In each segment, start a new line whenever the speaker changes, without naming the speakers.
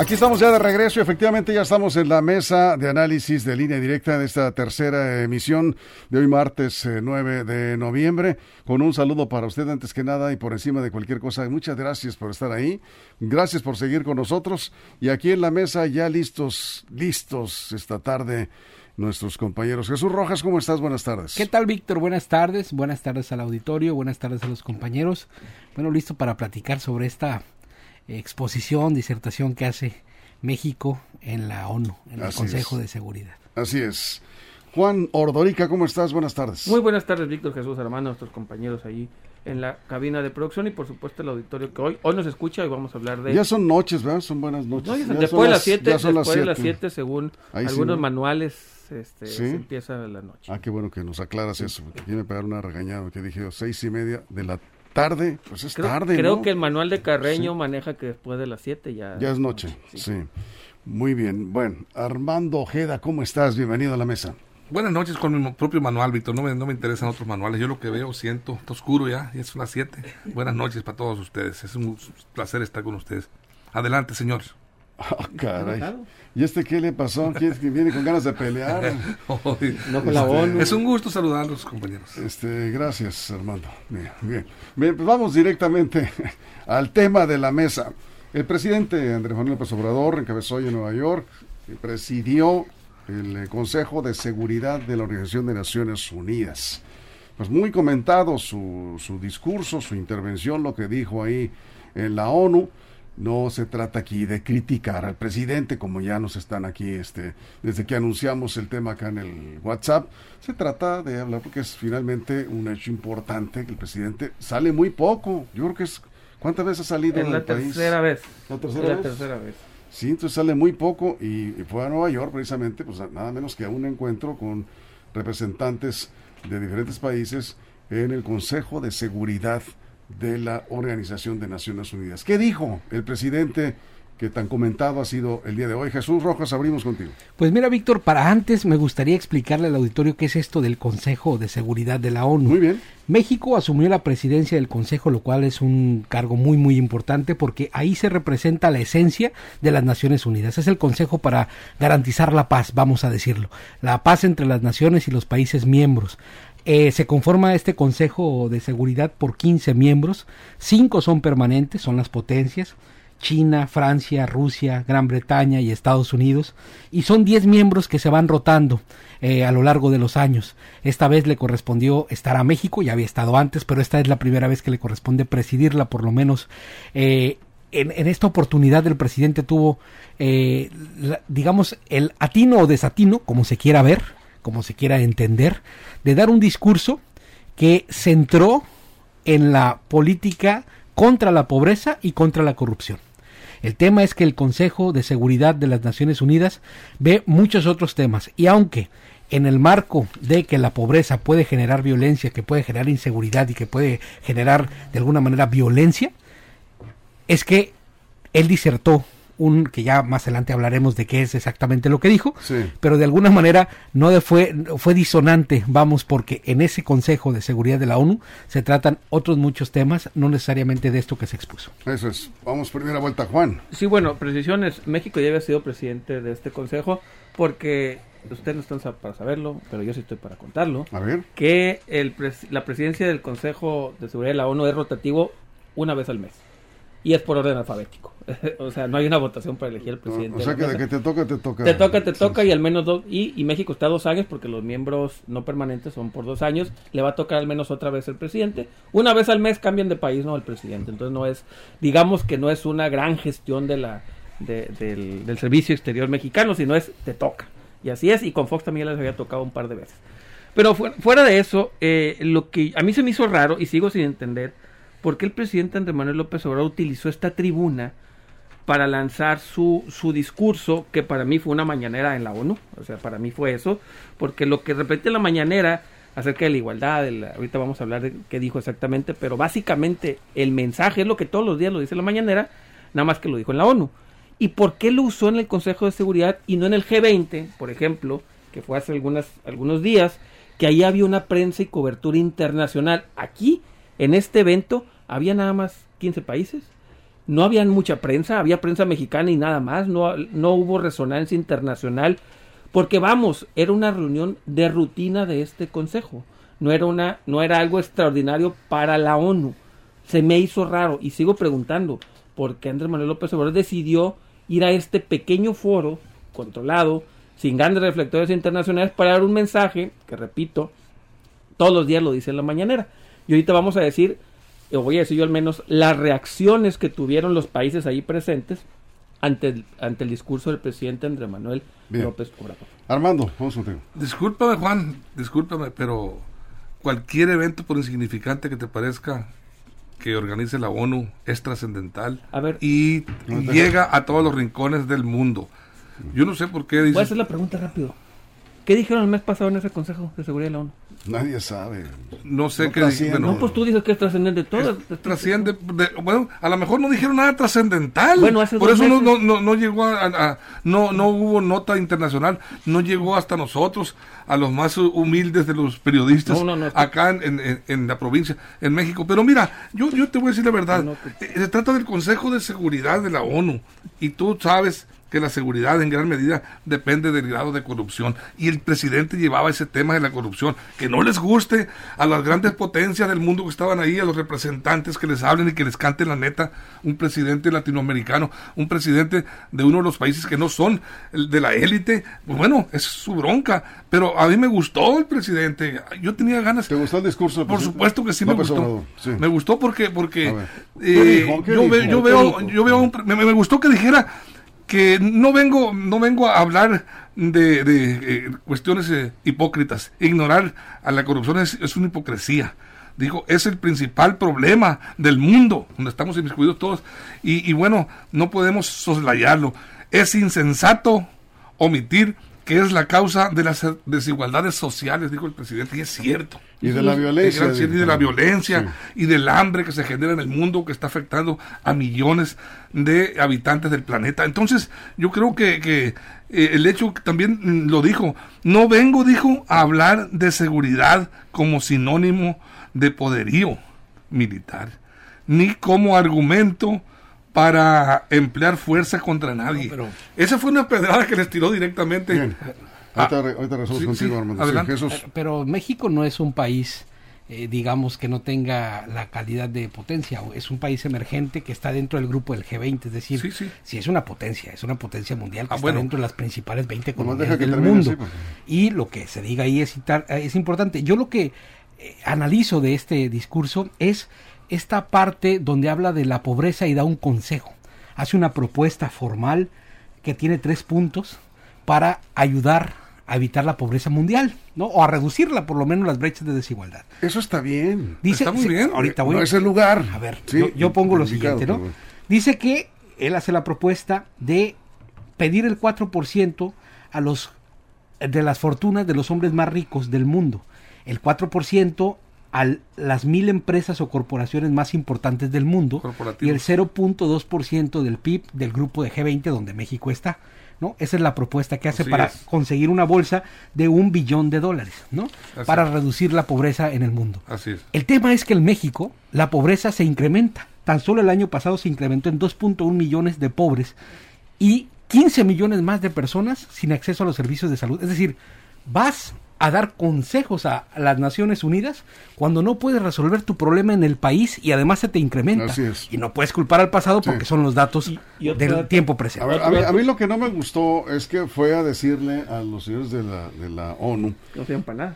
Aquí estamos ya de regreso efectivamente ya estamos en la mesa de análisis de línea directa de esta tercera emisión de hoy martes 9 eh, de noviembre. Con un saludo para usted antes que nada y por encima de cualquier cosa. Muchas gracias por estar ahí. Gracias por seguir con nosotros. Y aquí en la mesa ya listos, listos esta tarde nuestros compañeros. Jesús Rojas, ¿cómo estás? Buenas tardes.
¿Qué tal, Víctor? Buenas tardes. Buenas tardes al auditorio. Buenas tardes a los compañeros. Bueno, listo para platicar sobre esta exposición, disertación que hace México en la ONU, en el Consejo de Seguridad.
Así es. Juan Ordorica, ¿cómo estás? Buenas tardes.
Muy buenas tardes, Víctor Jesús hermano, nuestros compañeros ahí en la cabina de producción y por supuesto el auditorio que hoy hoy nos escucha y vamos a hablar de...
Ya son noches, ¿verdad? Son buenas noches.
después de las 7, después de las 7, según algunos manuales, este, se empieza la noche.
Ah, qué bueno que nos aclaras eso, porque aquí me pegaron una regañada, que dije seis y media de la tarde, pues es tarde.
Creo que el manual de Carreño maneja que después de las 7 ya.
Ya es noche, sí. Muy bien. Bueno, Armando Ojeda, ¿cómo estás? Bienvenido a la mesa.
Buenas noches con mi propio manual, Víctor. No me, no me interesan otros manuales. Yo lo que veo, siento, está oscuro ya, ya son las 7. Buenas noches para todos ustedes. Es un placer estar con ustedes. Adelante, señores.
Oh, caray. ¿Y este qué le pasó? ¿Quién que viene con ganas de pelear?
no con la este, ONU.
Es un gusto saludarlos, compañeros.
Este, gracias, Armando. Bien, bien. bien pues vamos directamente al tema de la mesa. El presidente Andrés Manuel López Obrador encabezó hoy en Nueva York y presidió el eh, Consejo de Seguridad de la Organización de Naciones Unidas. Pues muy comentado su, su discurso, su intervención, lo que dijo ahí en la ONU no se trata aquí de criticar al presidente, como ya nos están aquí, este, desde que anunciamos el tema acá en el WhatsApp. Se trata de hablar porque es finalmente un hecho importante que el presidente sale muy poco. Yo creo que es. ¿Cuántas veces ha salido
en
la
tercera vez.
¿La tercera vez?
tercera vez.
Sí, entonces sale muy poco y, fue a Nueva York precisamente, pues nada menos que a un encuentro con representantes de diferentes países en el Consejo de Seguridad de la Organización de Naciones Unidas. ¿Qué dijo el presidente que tan comentado ha sido el día de hoy? Jesús Rojas, abrimos contigo.
Pues mira, Víctor, para antes me gustaría explicarle al auditorio qué es esto del Consejo de Seguridad de la ONU.
Muy bien.
México asumió la presidencia del Consejo, lo cual es un cargo muy, muy importante porque ahí se representa la esencia de las Naciones Unidas. Es el Consejo para garantizar la paz, vamos a decirlo. La paz entre las naciones y los países miembros. Eh, se conforma este Consejo de Seguridad por 15 miembros, cinco son permanentes, son las potencias, China, Francia, Rusia, Gran Bretaña y Estados Unidos, y son 10 miembros que se van rotando eh, a lo largo de los años. Esta vez le correspondió estar a México, ya había estado antes, pero esta es la primera vez que le corresponde presidirla, por lo menos. Eh, en, en, esta oportunidad el presidente tuvo, digamos, el atino o desatino, como se quiera ver, como se quiera entender, de dar un discurso que centró en la política contra la pobreza y contra la corrupción. El tema es que el Consejo de Seguridad de las Naciones Unidas ve muchos otros temas y aunque en el marco de que la pobreza puede generar violencia, que puede generar inseguridad y que puede generar de alguna manera violencia, es que él disertó un que ya más adelante hablaremos de qué es exactamente lo que dijo, pero de alguna manera no fue fue disonante, vamos, porque en ese Consejo de Seguridad de la ONU se tratan otros muchos temas, no necesariamente de esto que se expuso.
Eso es. Vamos primera vuelta, Juan.
Sí, bueno, precisiones. México ya había sido presidente de este consejo porque ustedes no están para saberlo, pero yo sí estoy para contarlo.
A ver.
Que el la presidencia del Consejo de Seguridad de la ONU es rotativo una vez al mes y es por orden alfabético. o sea, no hay una votación para elegir al presidente.
O sea, que de que te toca, te toca.
Te toca, te toca y al menos dos. Y, y, México está dos años porque los miembros no permanentes son por dos años. Le va a tocar al menos otra vez el presidente. Una vez al mes cambian de país, no el presidente. Entonces no es, digamos que no es una gran gestión de la, del, del servicio exterior mexicano, sino es te toca. Y así es. Y con Fox también les había tocado un par de veces. Pero fuera, de eso, eh, lo que a mí se me hizo raro y sigo sin entender por qué el presidente Andrés Manuel López Obrador utilizó esta tribuna para lanzar su, su discurso, que para mí fue una mañanera en la ONU, o sea, para mí fue eso, porque lo que repite la mañanera acerca de la igualdad, ahorita vamos a hablar de qué dijo exactamente, pero básicamente el mensaje es lo que todos los días lo dice la mañanera, nada más que lo dijo en la ONU. ¿Y por qué lo usó en el Consejo de Seguridad y no en el G20, por ejemplo, que fue hace algunas, algunos días, que ahí había una prensa y cobertura internacional? Aquí en este evento había nada más 15 países, no había mucha prensa, había prensa mexicana y nada más, no, no hubo resonancia internacional, porque vamos, era una reunión de rutina de este consejo, no era, una, no era algo extraordinario para la ONU. Se me hizo raro y sigo preguntando, ¿por qué Andrés Manuel López Obrador decidió ir a este pequeño foro controlado, sin grandes reflectores internacionales, para dar un mensaje, que repito, todos los días lo dice en la mañanera. Y ahorita vamos a decir o voy a decir yo al menos, las reacciones que tuvieron los países ahí presentes ante el, ante el discurso del presidente Andrés Manuel López Obrador.
Armando, vamos contigo.
Discúlpame, Juan, discúlpame, pero cualquier evento, por insignificante que te parezca, que organice la ONU es trascendental
a ver,
y, llega a todos los rincones del mundo. Yo no sé por qué
dice. Voy a hacer la pregunta rápido. ¿Qué dijeron el mes pasado en ese Consejo de Seguridad de la ONU?
Nadie sabe.
No sé qué.
Bueno, no, pues tú dices que es trascendente todo.
trasciende. bueno, a lo mejor no dijeron nada trascendental. Bueno, Por eso no, no, no, llegó a, no, no hubo nota internacional. No llegó hasta nosotros, a los más humildes de los periodistas, acá en, en, en, la provincia, en México. Pero mira, yo, yo te voy a decir la verdad. Eh, se trata del Consejo de Seguridad de la ONU. Y tú sabes que la seguridad en gran medida depende del grado de corrupción. Y el presidente llevaba ese tema de la corrupción. Que no les guste a las grandes potencias del mundo que estaban ahí, a los representantes que les hablen y que les canten la neta, un presidente latinoamericano, un presidente de uno de los países que no son de la élite. Pues bueno, es su bronca. Pero a mí me gustó el presidente. Yo tenía ganas.
¿Te gustó el discurso?
Por supuesto que sí me gustó. Me gustó porque, porque eh, yo, yo, veo, yo veo, me gustó que dijera que no vengo, no vengo a hablar de, eh, cuestiones eh, hipócritas. Ignorar a la corrupción es, una hipocresía. Digo, es el principal problema del mundo, donde estamos inmiscuidos todos. Y, y bueno, no podemos soslayarlo. Es insensato omitir que es la causa de las desigualdades sociales, dijo el presidente, y es cierto.
Y de la violencia.
Y de la violencia y del hambre que se genera en el mundo, que está afectando a millones de habitantes del planeta. Entonces, yo creo que, que eh, el hecho también lo dijo, no vengo, dijo, a hablar de seguridad como sinónimo de poderío militar, ni como argumento para emplear fuerza contra nadie. Esa fue una pedrada que les tiró directamente.
Ah, ahorita, contigo, Armando.
Eh, pero México no es un país, eh, digamos, que no tenga la calidad de potencia. Es un país emergente que está dentro del grupo del G20. Es decir, si es una potencia, es una potencia mundial que ah, está dentro de las principales 20 economías del mundo. Pues. Y lo que se diga ahí es, es importante. Yo lo que eh, analizo de este discurso es esta parte donde habla de la pobreza y da un consejo. Hace una propuesta formal que tiene tres puntos para ayudar a evitar la pobreza mundial, ¿no? O a reducirla, por lo menos las brechas de desigualdad.
Eso está bien.
Dice,
está muy bien.
Ahorita voy.
No es el lugar.
A ver, yo, pongo lo siguiente, ¿no? Dice que él hace la propuesta de pedir el 4% a los de las fortunas de los hombres más ricos del mundo. El 4% a las mil empresas o corporaciones más importantes del mundo y el 0.2% del PIB del grupo de G20 donde México está. ¿no? Esa es la propuesta que hace para conseguir una bolsa de un billón de dólares, ¿no? para reducir la pobreza en el mundo.
Así es.
El tema es que en México la pobreza se incrementa. Tan solo el año pasado se incrementó en 2.1 millones de pobres y 15 millones más de personas sin acceso a los servicios de salud. Es decir, vas a dar consejos a las Naciones Unidas cuando no puedes resolver tu problema en el país y además se te incrementa. Y no puedes culpar al pasado porque son los datos del tiempo presente.
A, mí, lo que no me gustó es que fue a decirle a los señores de la, de la ONU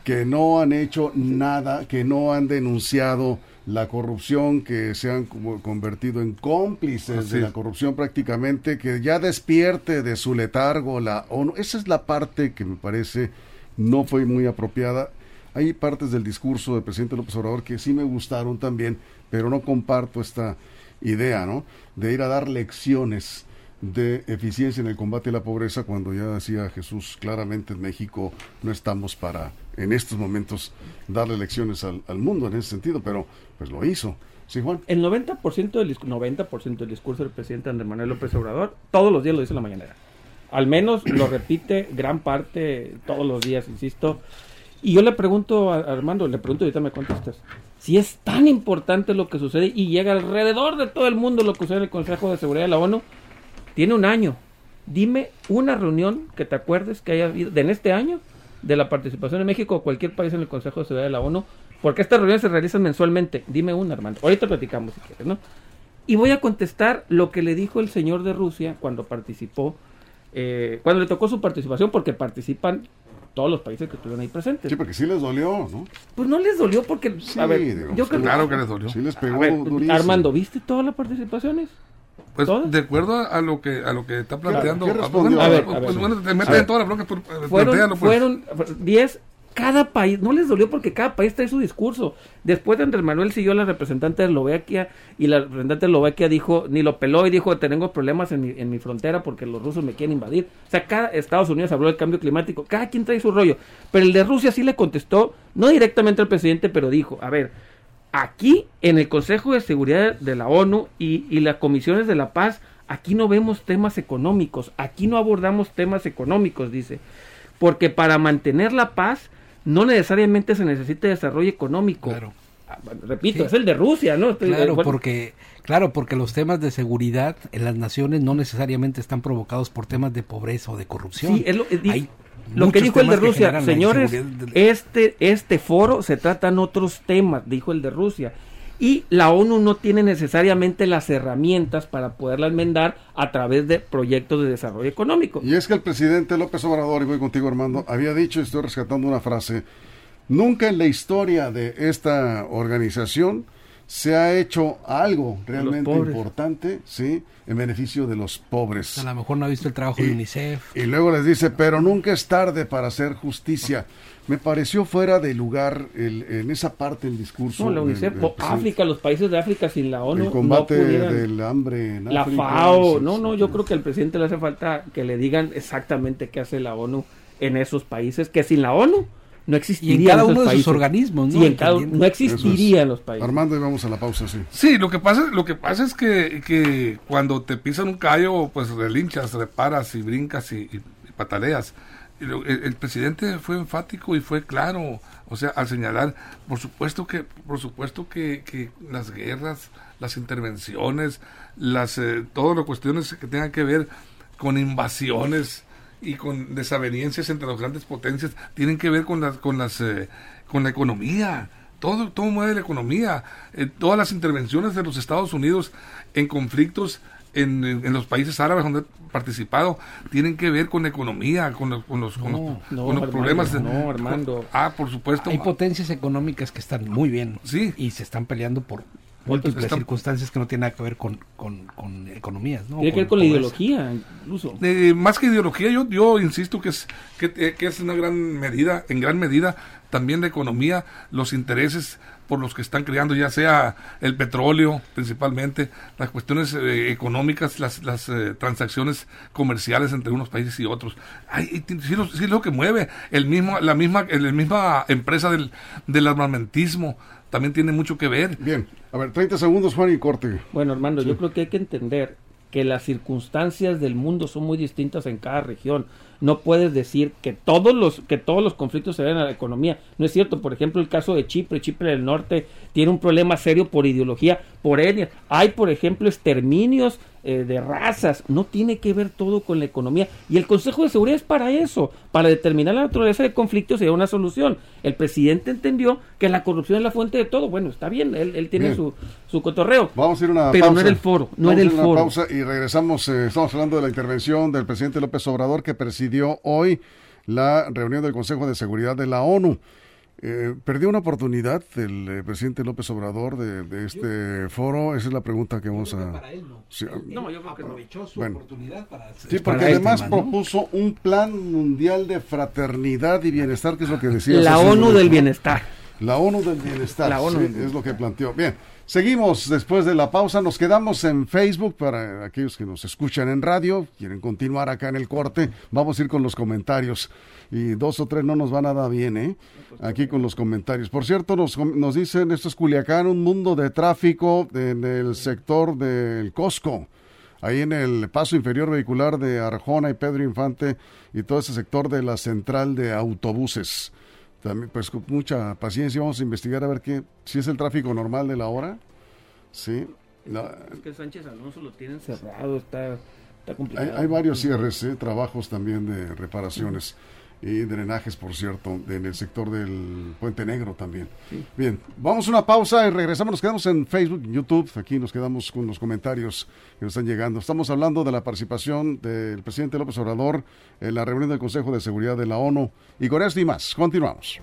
que no han hecho nada, que no han denunciado la corrupción, que se han convertido en cómplices de la corrupción prácticamente, que ya despierte de su letargo la ONU. Esa es la parte que me parece no fue muy apropiada. Hay partes del discurso del presidente López Obrador que sí me gustaron también, pero no comparto esta idea, ¿no? De ir a dar lecciones de eficiencia en el combate a la pobreza cuando ya decía Jesús claramente en México no estamos para en estos momentos darle lecciones al, mundo en ese sentido, pero pues lo hizo. ¿Sí, Juan?
El 90% del, 90 del discurso del presidente Andrés Manuel López Obrador todos los días lo dice en la mañanera. Al menos lo repite gran parte todos los días, insisto. Y yo le pregunto a Armando, le pregunto, ahorita me contestas. si es tan importante lo que sucede y llega alrededor de todo el mundo lo que sucede en el Consejo de Seguridad de la ONU, tiene un año. Dime una reunión que te acuerdes que haya habido de en este año de la participación de México o cualquier país en el Consejo de Seguridad de la ONU, porque estas reuniones se realizan mensualmente. Dime una, hermano. Ahorita platicamos si quieres, ¿no? Y voy a contestar lo que le dijo el señor de Rusia cuando participó, eh, cuando le tocó su participación, porque participan todos los países que estuvieron ahí presentes.
Sí, porque sí les dolió, ¿no?
Pues no les dolió porque, a ver,
yo creo claro que les dolió.
Sí les pegó
Armando, ¿viste todas las participaciones?
Pues de acuerdo a lo que a lo que está planteando,
¿Qué respondió?
a ver,
pues, bueno, te metes en toda la bronca,
fueron, pues. fueron 10 cada país, no les dolió porque cada país trae su discurso. Después de Andrés Manuel siguió la representante de Eslovaquia y la representante de Eslovaquia dijo, ni lo peló y dijo, tenemos problemas en mi, en mi frontera porque los rusos me quieren invadir. O sea, cada Estados Unidos habló del cambio climático, cada quien trae su rollo. Pero el de Rusia sí le contestó, no directamente al presidente, pero dijo, a ver, aquí en el Consejo de Seguridad de la ONU y, y las comisiones de la paz, aquí no vemos temas económicos, aquí no abordamos temas económicos, dice. Porque para mantener la paz no necesariamente se necesita desarrollo económico. Claro. Ah, repito, es el de Rusia, ¿no?
claro, porque claro, porque los temas de seguridad en las naciones no necesariamente están provocados por temas de pobreza o de corrupción.
Sí, es lo, lo que dijo el de Rusia, señores, este este foro se tratan otros temas, dijo el de Rusia y la ONU no tiene necesariamente las herramientas para poderla enmendar a través de proyectos de desarrollo económico.
Y es que el presidente López Obrador, y voy contigo Armando, había dicho, estoy rescatando una frase, nunca en la historia de esta organización se ha hecho algo realmente importante, ¿sí? En beneficio de los pobres.
A lo mejor no ha visto el trabajo de UNICEF.
Y luego les dice, pero nunca es tarde para hacer justicia me pareció fuera de lugar el, en esa parte del discurso.
No, la UNICEF, África, los países de África sin la ONU.
El combate del hambre en
La FAO, no, no, yo creo que al presidente le hace falta que le digan exactamente qué hace la ONU en esos países, que sin la ONU no existiría.
en cada uno de sus organismos,
¿no? no existiría los países.
Armando, y vamos a la pausa, sí.
Sí, lo que pasa, lo que pasa es que, que cuando te pisan un callo, pues relinchas, reparas y brincas y, y pataleas el, presidente fue enfático y fue claro, o sea, al señalar, por supuesto que, por supuesto que, que las guerras, las intervenciones, las eh, todas las cuestiones que tengan que ver con invasiones y con desavenencias entre las grandes potencias tienen que ver con las con las eh, con la economía. Todo, todo mueve la economía. Eh, todas las intervenciones de los Estados Unidos en conflictos en, en, los países árabes donde he participado tienen que ver con economía, con los, con los, con los, problemas.
no, Armando.
ah, por supuesto.
Hay potencias económicas que están muy bien.
Sí.
Y se están peleando por múltiples circunstancias que no tienen nada que ver con, con, economías. ¿no?
Tiene que ver con la ideología, incluso.
Eh, más que ideología, yo, yo insisto que es, que, eh, que es una gran medida, en gran medida, también la economía, los intereses por los que están creando, ya sea el petróleo principalmente, las cuestiones eh, económicas, las, las eh, transacciones comerciales entre unos países y otros. Ay, sí, lo, sí, lo que mueve. El mismo, la misma, el, misma empresa del, del armamentismo también tiene mucho que ver.
Bien, a ver, 30 segundos, Juan, y corte.
Bueno, Armando, yo creo que hay que entender que las circunstancias del mundo son muy distintas en cada región no puedes decir que todos los que todos los conflictos se ven a la economía. No es cierto, por ejemplo, el caso de Chipre, Chipre del Norte tiene un problema serio por ideología, por etnia. Hay, por ejemplo, exterminios eh, de razas, no tiene que ver todo con la economía. Y el Consejo de Seguridad es para eso, para determinar la naturaleza del conflicto y una solución. El presidente entendió que la corrupción es la fuente de todo. Bueno, está bien, él, tiene su, su, cotorreo.
Vamos a ir una
pero no era el foro, no era el foro.
pausa y regresamos. Eh, estamos hablando de la intervención del presidente López Obrador que presidió hoy la reunión del Consejo de Seguridad de la ONU. Eh, ¿Perdió una oportunidad el eh, presidente López Obrador de, este foro? Esa es la pregunta que vamos a...
Para él no. Sí, no, yo creo que aprovechó su oportunidad para...
Sí, porque además propuso un plan mundial de fraternidad y bienestar, que es lo que decía...
La ONU del bienestar.
La ONU del bienestar, la ONU es lo que planteó. Bien, seguimos después de la pausa, nos quedamos en Facebook para aquellos que nos escuchan en radio, quieren continuar acá en el corte, vamos a ir con los comentarios. Y dos o tres no nos va nada bien, ¿eh? Aquí con los comentarios. Por cierto, nos, nos dicen, esto es Culiacán, un mundo de tráfico en el sector del Costco, ahí en el paso inferior vehicular de Arjona y Pedro Infante y todo ese sector de la central de autobuses también, pues con mucha paciencia vamos a investigar a ver qué, si es el tráfico normal de la hora. Sí.
es que Sánchez Alonso lo tienen cerrado, está, está complicado.
Hay, varios cierres, ¿eh? trabajos también de reparaciones y drenajes, por cierto, en el sector del Puente Negro también. Bien, vamos a una pausa y regresamos. Nos quedamos en Facebook, YouTube. Aquí nos quedamos con los comentarios que nos están llegando. Estamos hablando de la participación del presidente López Obrador en la reunión del Consejo de Seguridad de la ONU. Y con esto y más, continuamos.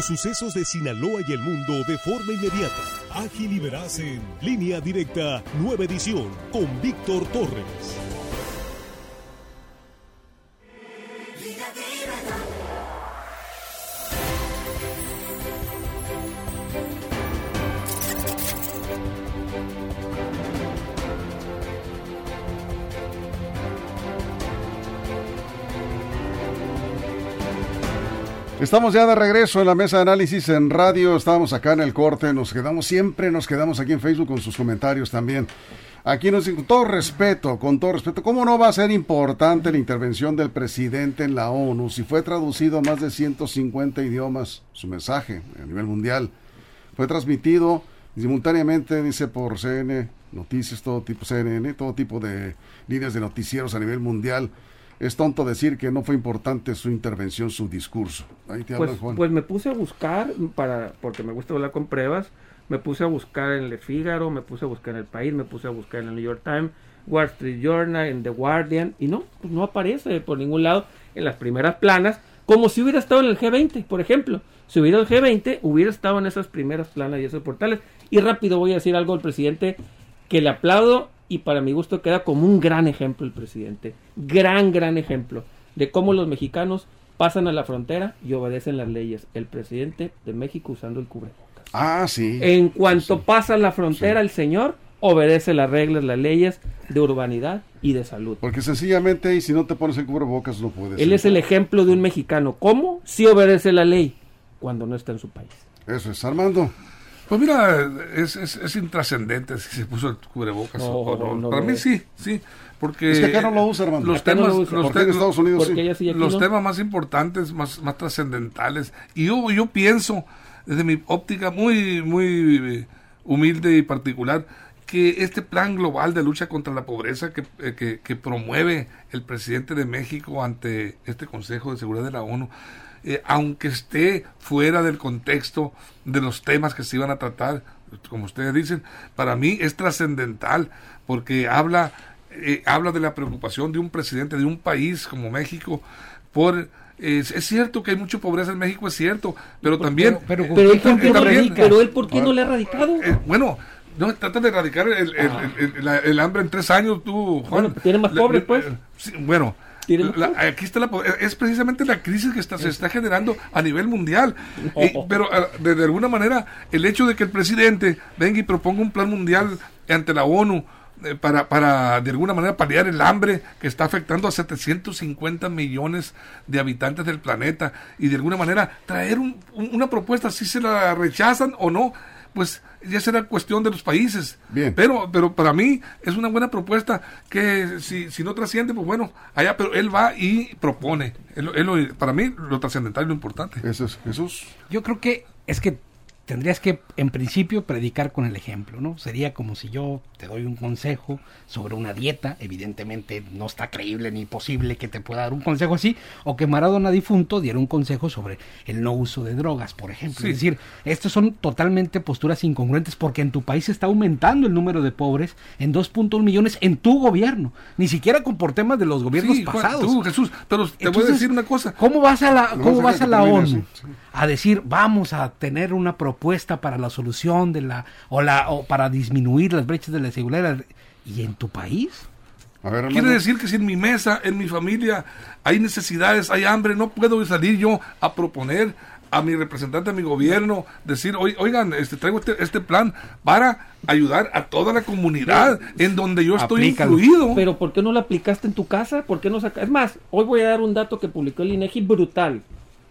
Los sucesos de Sinaloa y el mundo de forma inmediata ágil y veraz en línea directa, nueva edición con Víctor Torres.
Estamos ya de regreso en la mesa de análisis en radio. Estábamos acá en el corte. Nos quedamos siempre, nos quedamos aquí en Facebook con sus comentarios también. Aquí nos con todo respeto, con todo respeto, ¿cómo no va a ser importante la intervención del presidente en la ONU si fue traducido a más de 150 idiomas su mensaje a nivel mundial? Fue transmitido simultáneamente, dice por CN Noticias, todo tipo CNN, todo tipo de líneas de noticieros a nivel mundial es tonto decir que no fue importante su intervención, su discurso.
Ahí te pues, Juan. pues me puse a buscar, para, porque me gusta hablar con pruebas, me puse a buscar en Le Figaro, me puse a buscar en El País, me puse a buscar en el New York Times, Wall Street Journal, en The Guardian, y no, pues no aparece por ningún lado en las primeras planas, como si hubiera estado en el G20, por ejemplo. Si hubiera el G20, hubiera estado en esas primeras planas y esos portales. Y rápido voy a decir algo al presidente que le aplaudo y para mi gusto queda como un gran ejemplo el presidente. Gran, gran ejemplo de cómo los mexicanos pasan a la frontera y obedecen las leyes. El presidente de México usando el cubrebocas.
Ah, sí.
En cuanto pasa la frontera, el señor obedece las reglas, las leyes de urbanidad y de salud.
Porque sencillamente, y si no te pones el cubrebocas, no puedes.
Él es el ejemplo de un mexicano. ¿Cómo? Si obedece la ley cuando no está en su país.
Eso es, Armando.
Pues mira, es, es, es intrascendente si se puso el cubrebocas o no. Para mí sí, sí. Porque
es que acá no lo usa, hermano.
Los temas, los, Estados Unidos, los temas más importantes, más, más trascendentales. Y yo, yo pienso, desde mi óptica muy, muy humilde y particular, que este plan global de lucha contra la pobreza que, eh, que, que promueve el presidente de México ante este Consejo de Seguridad de la ONU, eh, aunque esté fuera del contexto de los temas que se iban a tratar, como ustedes dicen, para mí es trascendental porque habla, eh, habla de la preocupación de un presidente de un país como México por es, cierto que hay mucha pobreza en México, es cierto, pero también...
Pero, pero, él, ¿por qué no, pero él, ¿por qué no le ha erradicado?
Eh, bueno, no, trata de erradicar el, el, el, hambre en tres años, tú, Juan.
Bueno, tiene más pobres, pues.
bueno, aquí está la, es precisamente la crisis que está, se está generando a nivel mundial. pero ah, de, alguna manera, el hecho de que el presidente venga y proponga un plan mundial ante la ONU eh, para, para de alguna manera paliar el hambre que está afectando a 750 millones de habitantes del planeta y de alguna manera traer una propuesta, si se la rechazan o no, pues ya será cuestión de los países. Bien. Pero, pero para mí es una buena propuesta que si, si no trasciende, pues bueno, allá, pero él va y propone. para mí lo trascendental y lo importante.
Eso es Jesús.
Yo creo que es que tendrías que, en principio, predicar con el ejemplo, ¿no? Sería como si yo te doy un consejo sobre una dieta, evidentemente no está creíble ni posible que te pueda dar un consejo así, o que Maradona difunto diera un consejo sobre el no uso de drogas, por ejemplo. Es decir, estas son totalmente posturas incongruentes porque en tu país está aumentando el número de pobres en 2.1 millones en tu gobierno, ni siquiera con por temas de los gobiernos pasados.
tú, Jesús, pero te voy a decir una cosa.
¿Cómo vas a la, cómo vas a la ONU a decir vamos a tener una propuesta propuesta para la solución de la o la o para disminuir las brechas de la seguridad y en tu país
Quiere decir que si en mi mesa, en mi familia, hay necesidades, hay hambre, no puedo salir yo a proponer a mi representante, a mi gobierno, decir, oigan, este, traigo este, este plan para ayudar a toda la comunidad en donde yo estoy incluido.
Pero ¿por qué no lo aplicaste en tu casa? ¿Por qué no saca? Es más, hoy voy a dar un dato que publicó el INEGI brutal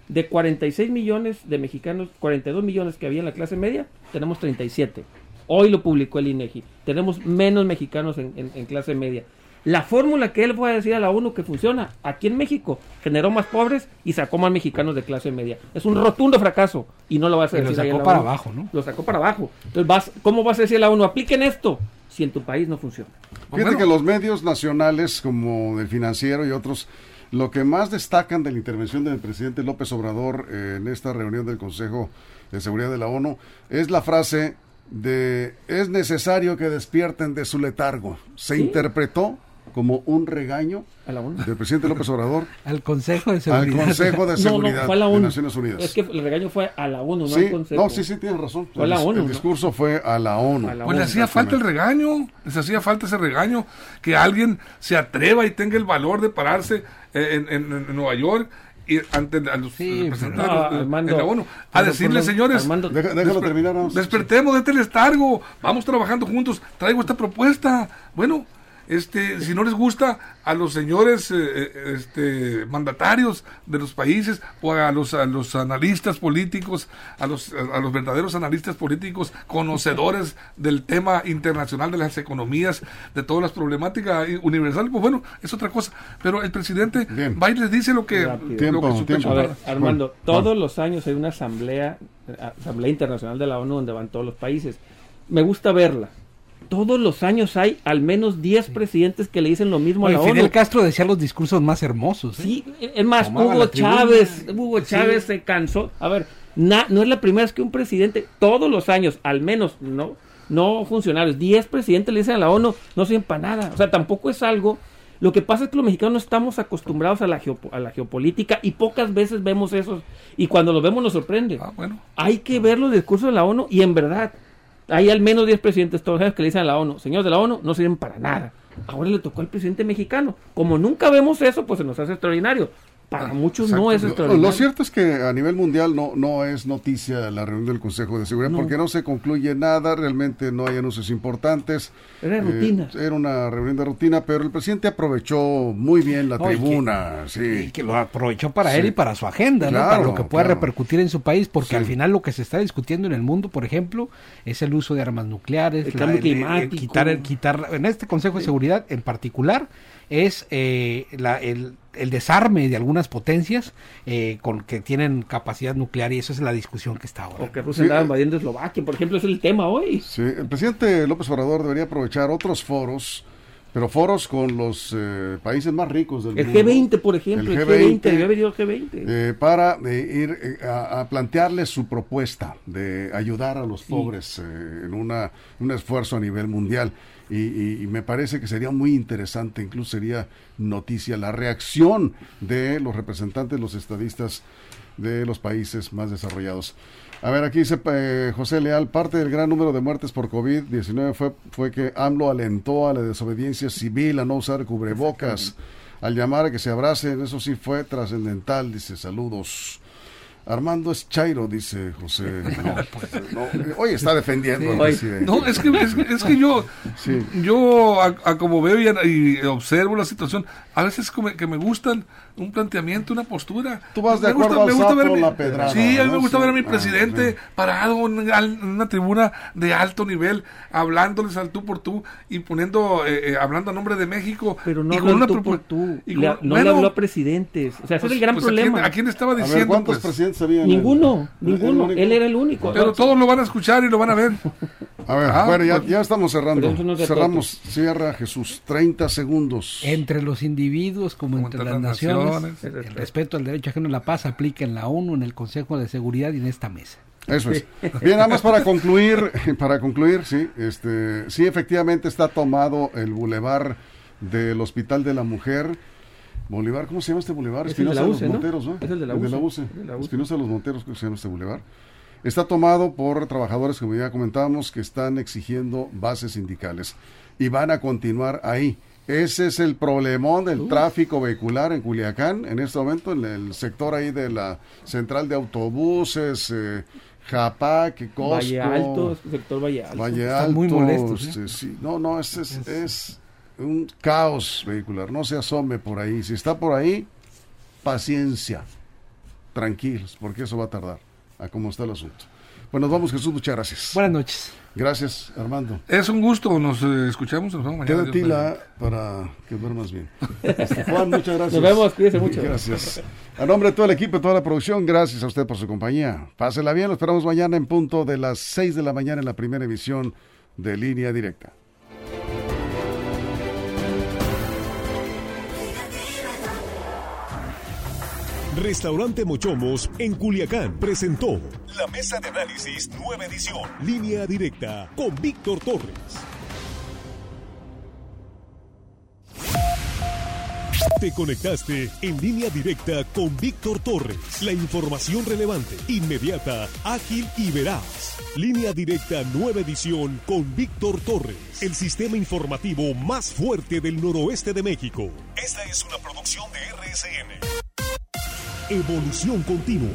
de 46 millones de mexicanos, 42 millones que había en la clase media, tenemos 37. Hoy lo publicó el INEGI. Tenemos menos mexicanos en, clase media. La fórmula que él fue a decir a la ONU que funciona aquí en México generó más pobres y sacó más mexicanos de clase media. Es un rotundo fracaso y no lo vas a decir.
Lo sacó para abajo, ¿no?
Lo sacó para abajo. Entonces, vas, ¿cómo vas a decir a la ONU? Apliquen esto si en tu país no funciona.
Fíjate que los medios nacionales como el financiero y otros lo que más destacan de la intervención del presidente López Obrador en esta reunión del Consejo de Seguridad de la ONU es la frase de es necesario que despierten de su letargo. Se interpretó como un regaño del presidente López Obrador
al Consejo de Seguridad.
Al Consejo de Seguridad
de
Naciones Unidas.
Es que el regaño fue a la ONU,
no
al Consejo.
No, sí, sí, tienes razón.
Fue a la ONU.
El discurso fue a la ONU.
pues le hacía falta el regaño, les hacía falta ese regaño, que alguien se atreva y tenga el valor de pararse en, en Nueva York ir ante a los representantes de, la ONU a decirle, señores,
déjalo terminar.
Despertemos de este lestargo, vamos trabajando juntos, traigo esta propuesta. Bueno, este, si no les gusta a los señores eh, eh, este, mandatarios de los países o a los, a los analistas políticos, a los, a los verdaderos analistas políticos, conocedores del tema internacional de las economías, de todas las problemáticas universales, pues bueno, es otra cosa. Pero el presidente va y les dice lo que...
Tiempo, tiempo. A ver, Armando, todos los años hay una asamblea, asamblea internacional de la ONU donde van todos los países. Me gusta verla todos los años hay al menos 10 presidentes que le dicen lo mismo a la
Fidel Castro decía los discursos más hermosos.
¿eh? Sí, es más, Hugo Chávez, Hugo Chávez se cansó. A ver, no es la primera vez que un presidente, todos los años, al menos, no, no funcionarios, 10 presidentes le dicen a la ONU, no sirven para nada. O sea, tampoco es algo. Lo que pasa es que los mexicanos no estamos acostumbrados a la, a la geopolítica y pocas veces vemos eso. Y cuando lo vemos nos sorprende.
Ah, bueno.
Hay que ver los discursos de la ONU y en verdad hay al menos 10 presidentes todos que le dicen a la ONU, señores de la ONU, no sirven para nada. Ahora le tocó al presidente mexicano. Como nunca vemos eso, pues se nos hace extraordinario para muchos no es extraordinario.
Lo, cierto es que a nivel mundial no, no es noticia la reunión del Consejo de Seguridad porque no se concluye nada, realmente no hay anuncios importantes.
Era eh, rutina.
Era una reunión de rutina, pero el presidente aprovechó muy bien la tribuna.
Y
que,
sí. que lo aprovechó para él y para su agenda, ¿no? para lo que pueda repercutir en su país, porque al final lo que se está discutiendo en el mundo, por ejemplo, es el uso de armas nucleares,
el cambio climático.
quitar, quitar, en este Consejo de Seguridad en particular, es eh, la, el, el, desarme de algunas potencias eh, con que tienen capacidad nuclear y eso es la discusión que está ahora.
O que Rusia andaba invadiendo Eslovaquia, por ejemplo, es el tema hoy.
Sí, el presidente López Obrador debería aprovechar otros foros pero foros con los eh, países más ricos del
el
mundo.
G20, por ejemplo, el G20, el G20 G20.
Eh, para ir a, a, plantearles su propuesta de ayudar a los pobres en una, un esfuerzo a nivel mundial y, me parece que sería muy interesante, incluso sería noticia, la reacción de los representantes, los estadistas de los países más desarrollados. A ver, aquí dice eh, José Leal, parte del gran número de muertes por COVID-19 fue, fue que AMLO alentó a la desobediencia civil a no usar cubrebocas, al llamar a que se abracen, eso sí fue trascendental, dice, saludos. Armando es Chairo, dice José. Pues, hoy está defendiendo
No, es que, es, que yo, yo a, como veo y, observo la situación, a veces que me gustan un planteamiento, una postura.
Tú vas de me acuerdo gusta, me gusta ver
la
pedrada,
Sí, a mí me gusta ver a mi ah, presidente parado en, una tribuna de alto nivel, hablándoles al tú por tú y poniendo, eh, eh, hablando a nombre de México.
Pero no habló tú por tú. no le habló a presidentes. O sea, ese es pues, el gran pues, problema.
¿a quién, estaba diciendo?
¿Cuántos pues? presidentes había?
Ninguno, ninguno. Él era el único.
Pero todos lo van a escuchar y lo van a ver.
A ver, ah, bueno, ya, ya, estamos cerrando. Cerramos, cierra Jesús, 30 segundos.
Entre los individuos como, entre, las, naciones, el respeto al derecho ajeno a la paz aplica en la ONU, en el Consejo de Seguridad y en esta mesa.
Eso es. Bien, nada más para concluir, para concluir, sí, este, sí efectivamente está tomado el bulevar del Hospital de la Mujer. Bolívar, ¿cómo se llama este bulevar?
Espinosa de,
los Monteros, ¿no?
Es el de la UCE.
Espinosa de los Monteros, ¿cómo se llama este bulevar? Está tomado por trabajadores, como ya comentábamos, que están exigiendo bases sindicales y van a continuar ahí. Ese es el problemón del tráfico vehicular en Culiacán, en este momento, en el sector ahí de la central de autobuses, eh, Japac, Costco.
Valle Alto, sector Valle Alto.
Valle Alto. muy molestos. ¿eh? Sí, No, no, es, es, es un caos vehicular. No se asome por ahí. Si está por ahí, paciencia. Tranquilos, porque eso va a tardar. a cómo está el asunto. Bueno, nos vamos, Jesús, muchas gracias.
Buenas noches.
Gracias, Armando.
Es un gusto, nos eh, escuchamos. Nos
vemos mañana. Queda para que duermas bien. Este, Juan, muchas gracias.
Nos vemos, cuídese mucho.
Gracias. A nombre de todo el equipo y toda la producción, gracias a usted por su compañía. Pásela bien, lo esperamos mañana en punto de las 6 de la mañana en la primera emisión de Línea Directa.
Restaurante Mochomos en Culiacán presentó la mesa de análisis nueva edición. Línea directa con Víctor Torres. Te conectaste en línea directa con Víctor Torres. La información relevante, inmediata, ágil y veraz. Línea directa nueva edición con Víctor Torres. El sistema informativo más fuerte del noroeste de México. Esta es una producción de RSN. Evolución continua.